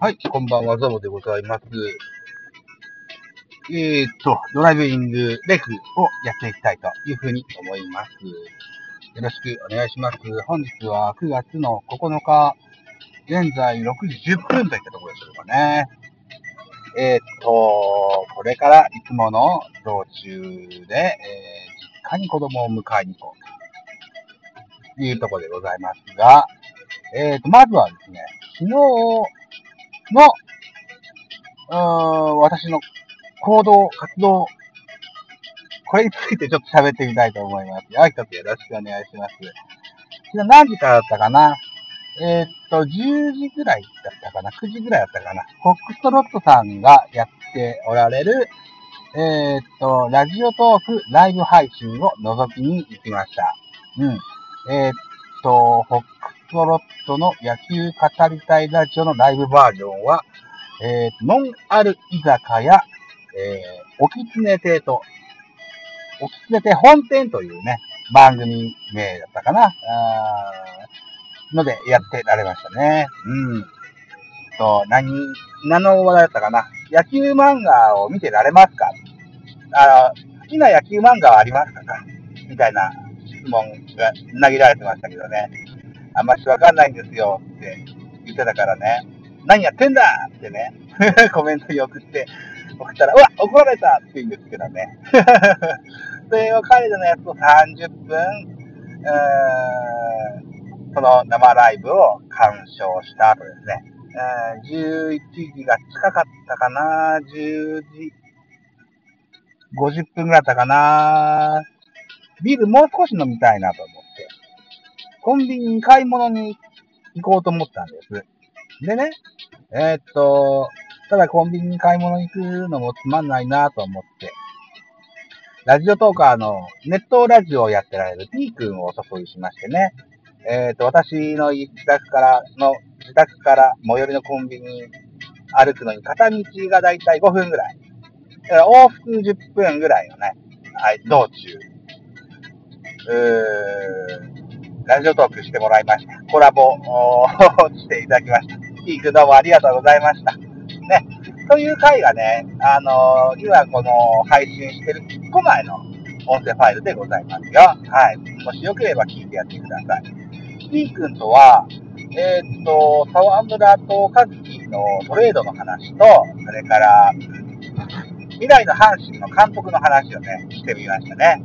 はい、こんばんは、ザボでございます。えー、っと、ドライビングレクをやっていきたいというふうに思います。よろしくお願いします。本日は9月の9日、現在6時10分といったところでしょうかね。えー、っと、これからいつもの道中で、えー、実家に子供を迎えに行こうというところでございますが、えー、っと、まずはですね、昨日の、うー私の行動、活動、これについてちょっと喋ってみたいと思います。よ、一つよろしくお願いします。昨日何時からだったかな？えー、っと、10時ぐらいだったかな ?9 時ぐらいだったかな？フォックストロットさんがやっておられる、えー、っと、ラジオトークライブ配信を覗きに行きました。うん。えー、っと、フォットロットの野球語りたいラジオのライブバージョンは、えー、ノンアル居酒屋、えー、おきつね亭と、おきつね亭本店というね、番組名だったかな。あので、やってられましたね。うん。と、何、何の話題だったかな。野球漫画を見てられますか？あ、好きな野球漫画はありますか？みたいな質問が投げられてましたけどね。あんましわかんないんですよって言ってたからね。何やってんだってね、コメントに送って、送ったら、うわ怒られたって言うんですけどね。それを彼のやつを30分、その生ライブを鑑賞した後ですね、11時が近かったかな、10時50分ぐらいだったかな、ビールもう少し飲みたいなと思、コンビニに買い物に行こうと思ったんです。でね、えー、っと、ただコンビニに買い物に行くのもつまんないなと思って、ラジオトーカーのネットラジオをやってられる T 君をお誘いしましてね、えっ、と、私の自宅からの、自宅から最寄りのコンビニ歩くのに片道がだいたい5分ぐらい。だから往復10分ぐらいのね、はい、道中、うーラジオトークしてもらいました。コラボ していただきました。T 君どうもありがとうございました。ね。という回がね、あのー、今この配信してる1個前の音声ファイルでございますよ。はい。もしよければ聞いてやってください。T 君とは、えー、っと、沢村と和樹のトレードの話と、それから、未来の阪神の監督の話をね、してみましたね。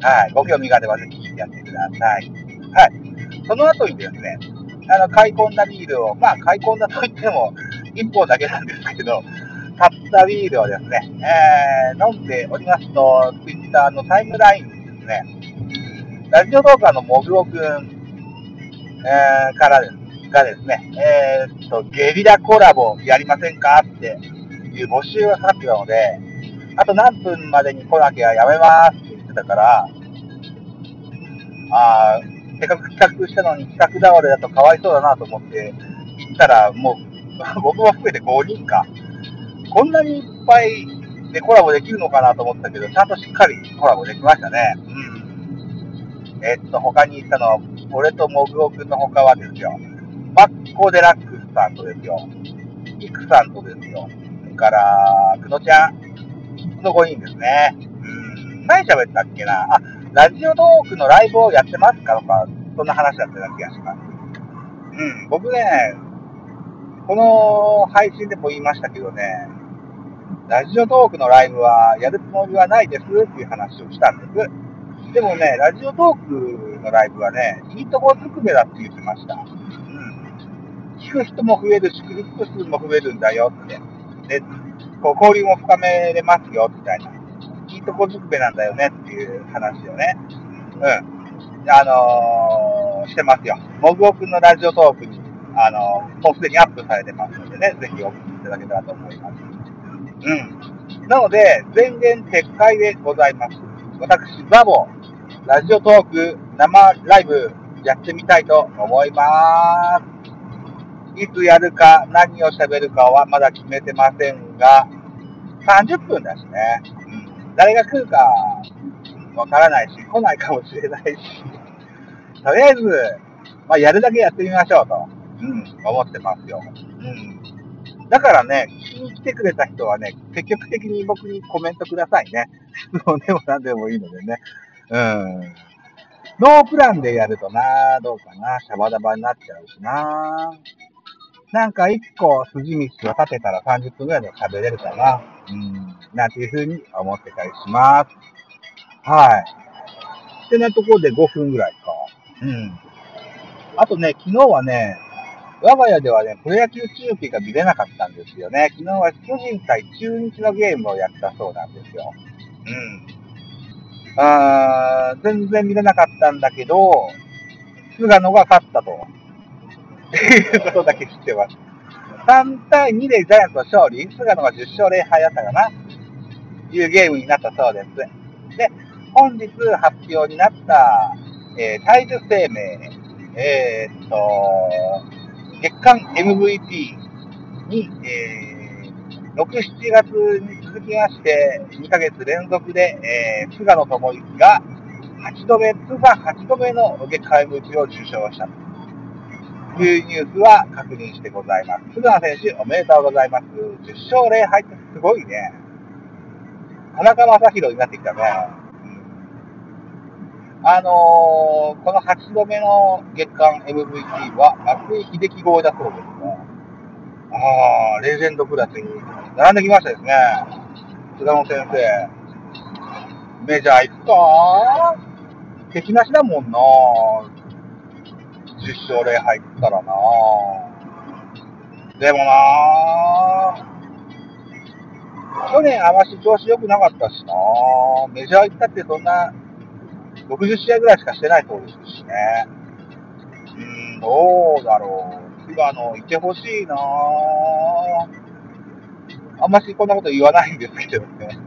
はい。ご興味があればぜひやってください。はい。その後にですね、あの、買い込んだビールを、まあ、買い込んだといっても、1本だけなんですけど、買ったビールをですね、えー、飲んでおりますと、Twitter のタイムラインにですね、ラジオ動画のモグオくん、えー、からですがですね、えー、っと、ゲリラコラボやりませんかっていう募集がかかってたので、あと何分までに来なきゃやめますって言ってたから、あせっかく企画したのに企画倒れだとかわいそうだなと思って行ったら、もう 僕も含めて5人か。こんなにいっぱいでコラボできるのかなと思ったけど、ちゃんとしっかりコラボできましたね。うん。えっと、他にいたのは、俺とモグオくんの他はですよ、マッコ・デラックスさんとですよ、イクさんとですよ、それから、クノちゃん、の5人ですね。うん、何喋ったっけな？あ、ラジオトークのライブをやってますかとか、そんな話だったような気がします。うん、僕ね、この配信でも言いましたけどね、ラジオトークのライブはやるつもりはないですっていう話をしたんです。でもね、ラジオトークのライブはね、いいとこずくめだって言ってました。うん。聞く人も増えるし、クリック数も増えるんだよって。で、こう交流も深めれますよ、みたいな。いいとこずくめなんだよねっていう話をね。うん。あのー、してますよ。もぐおくんのラジオトークに、あのー、もうすでにアップされてますのでね、ぜひお聞きいただけたらと思います。うん。なので、全言撤回でございます。私、ザボ、ラジオトーク生ライブやってみたいと思います。いつやるか何を喋るかはまだ決めてませんが、30分だしね。うん、誰が来るかわからないし、来ないかもしれないし、とりあえず、まあ、やるだけやってみましょうと、うん、思ってますよ。うん。だからね、聞きに来てくれた人はね、積極的に僕にコメントくださいね。質問でも何でもいいのでね。うん。ノープランでやるとな、どうかな、シャバダバになっちゃうしな。なんか一個筋道を立てたら30分くらいで食べれるかな。うん。なんていうふうに思ってたりします。はい。ってなところで5分ぐらいか。うん。あとね、昨日はね、我が家ではね、プロ野球中継が見れなかったんですよね。昨日は巨人対中日のゲームをやったそうなんですよ。うん。あ全然見れなかったんだけど、菅野が勝ったと。いうことだけ知ってます。3対2でジャイアンツの勝利、菅野が10勝0敗だったかな、いうゲームになったそうです。で、本日発表になった、えー、体重生命、えー、っと、月間 MVP に、えー、6、7月に続きまして、2ヶ月連続で、えー、菅野智之が8度目、通算8度目の月間 MVP を受賞したというニュースは確認してございます。菅野選手、おめでとうございます。10勝0敗ってすごいね。田中将大になってきたね。あのー、この8度目の月間 MVP は、松井秀喜号だそうですね。ああ、レジェンドクラスに並んできましたですね。菅野先生。メジャー行くか？敵なしだもんな10勝0敗ったらなでもな去年あまし調子良くなかったしなメジャー行ったってそんな60試合ぐらいしかしてないそうですしね。うん、どうだろう。菅野、いてほしいなあんましこんなこと言わないんですけどね。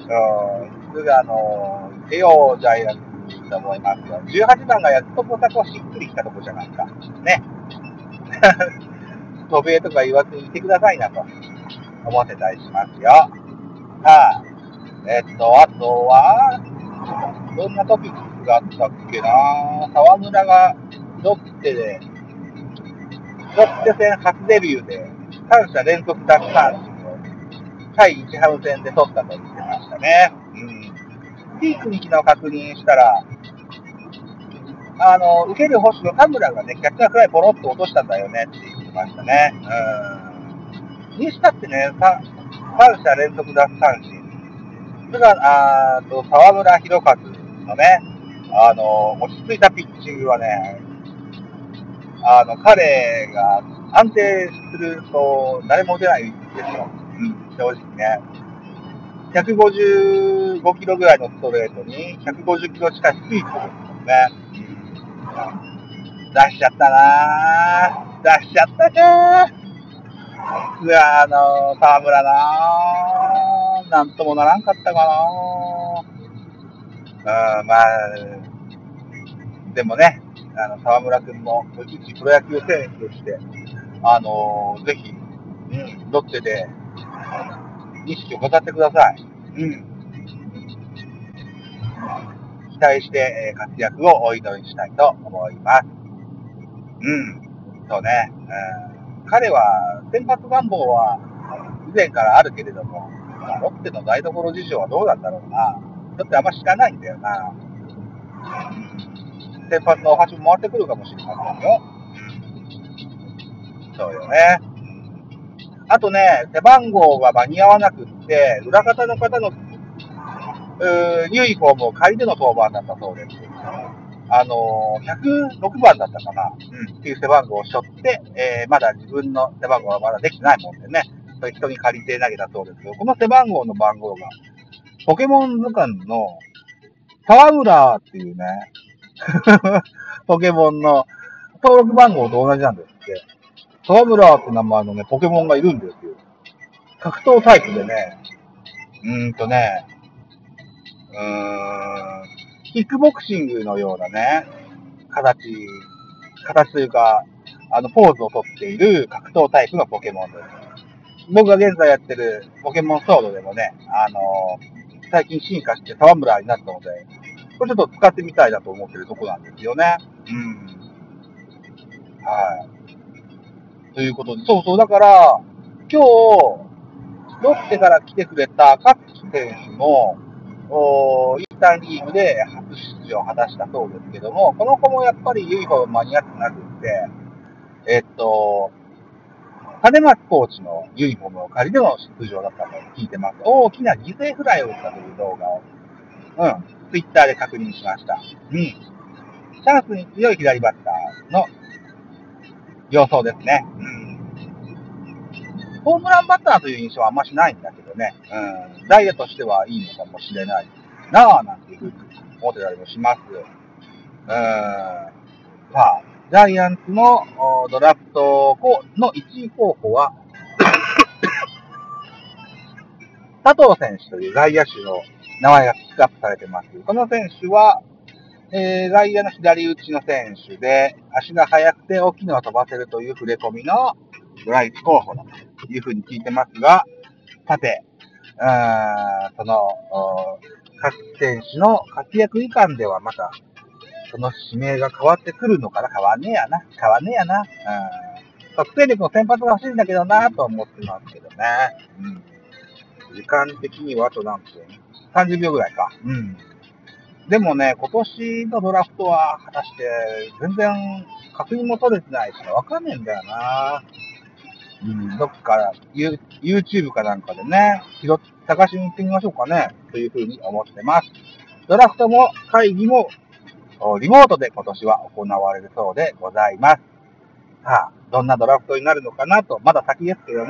うん、菅野、いてよ、ジャイアンツと思いますよ。18番がやっとこさこしっくりきたとこじゃないか。ね。渡米とか言わずにいてくださいなと思ってたりしますよ。はい、あ、えっと、あとは、どんなトピックがあったっけな？沢村がロッテで、ロッテ戦初デビューで、3者連続奪三振を、対日ハム戦で取ったと言ってましたね。うん。ピークに昨日確認したら、あの、受ける星の田村がね、キャッチャーフライポロッと落としたんだよねって言ってましたね。うん。にしたってね、3者連続奪三振。それが、あと、沢村博和のね、あの、落ち着いたピッチングはね、あの、彼が安定すると誰も打てないですよ。うん、正直ね。155キロぐらいのストレートに150キロ近いスピードですね。出しちゃったなぁ。出しちゃったかぁ。あの、沢村なぁ。なんともならんかったかなぁ。あまあ、でもね、あの、沢村君も、一プロ野球選手として、あのー、ぜひ、うん、ロッテで、意識を語ってください。うん。期待して、え活躍をお祈りしたいと思います。うん。そうね。うん、彼は、先発願望は以前からあるけれども、まあ、ロッテの台所事情はどうなんだろうな。だってあんま知らないんだよな。先発のお箸も回ってくるかもしれませんよ。そうよね。あとね、背番号が間に合わなくって、裏方の方の、ユニフォームを借りての登板だったそうです。あのー、106番だったかな、うん、っていう背番号を背負えー、まだ自分の背番号がまだできてないもんでね、そういう人に借りて投げたそうですけど、この背番号の番号がポケモン図鑑の、沢村っていうね、ポケモンの登録番号と同じなんですって。沢村って名前のね、ポケモンがいるんですよ。格闘タイプでね、うーんとね、うーん、キックボクシングのようなね、形、形というか、あの、ポーズをとっている格闘タイプのポケモンです。僕が現在やってるポケモンソードでもね、あの最近進化して沢村になったので、これちょっと使ってみたいなと思ってるとこなんですよね。うん。はい。ということで、そうそう、だから、今日、ロッテから来てくれた各選手も、おイーターンリーグで初出場を果たしたそうですけども、この子もやっぱりユニフォーム間に合ってなくって、えっと、金松コーチのユニフォームを借りての出場だったと聞いてます。大きな犠牲フライを打ったという動画を、うん、ツイッターで確認しました。うん。チャンスに強い左バッターの様相ですね。うん。ホームランバッターという印象はあんましないんだけどね。うん。ダイヤとしてはいいのかもしれないなぁ、なんていうふうに思ってたりもします。うーん。さあ、ジャイアンツのドラフトの1位候補は 佐藤選手という外野手の名前がピックアップされてます。この選手は、えー、外野の左打ちの選手で、足が速くて大きいのを飛ばせるという触れ込みのドライチ候補だというふうに聞いてますが、さて、その、各選手の活躍以下ではまたその指名が変わってくるのかな変わんねえやな。変わんねえやな。うん。特定力の先発が欲しいんだけどなと思ってますけどね。うん。時間的にはあと何分 ?30 秒ぐらいか。うん。でもね、今年のドラフトは果たして全然確認も取れてないし、わかんねえんだよなうん、どっか、YouTube かなんかでね、拾っ探しに行ってみましょうかね、というふうに思ってます。ドラフトも会議もリモートで今年は行われるそうでございます。さあ、どんなドラフトになるのかなと、まだ先ですけどね。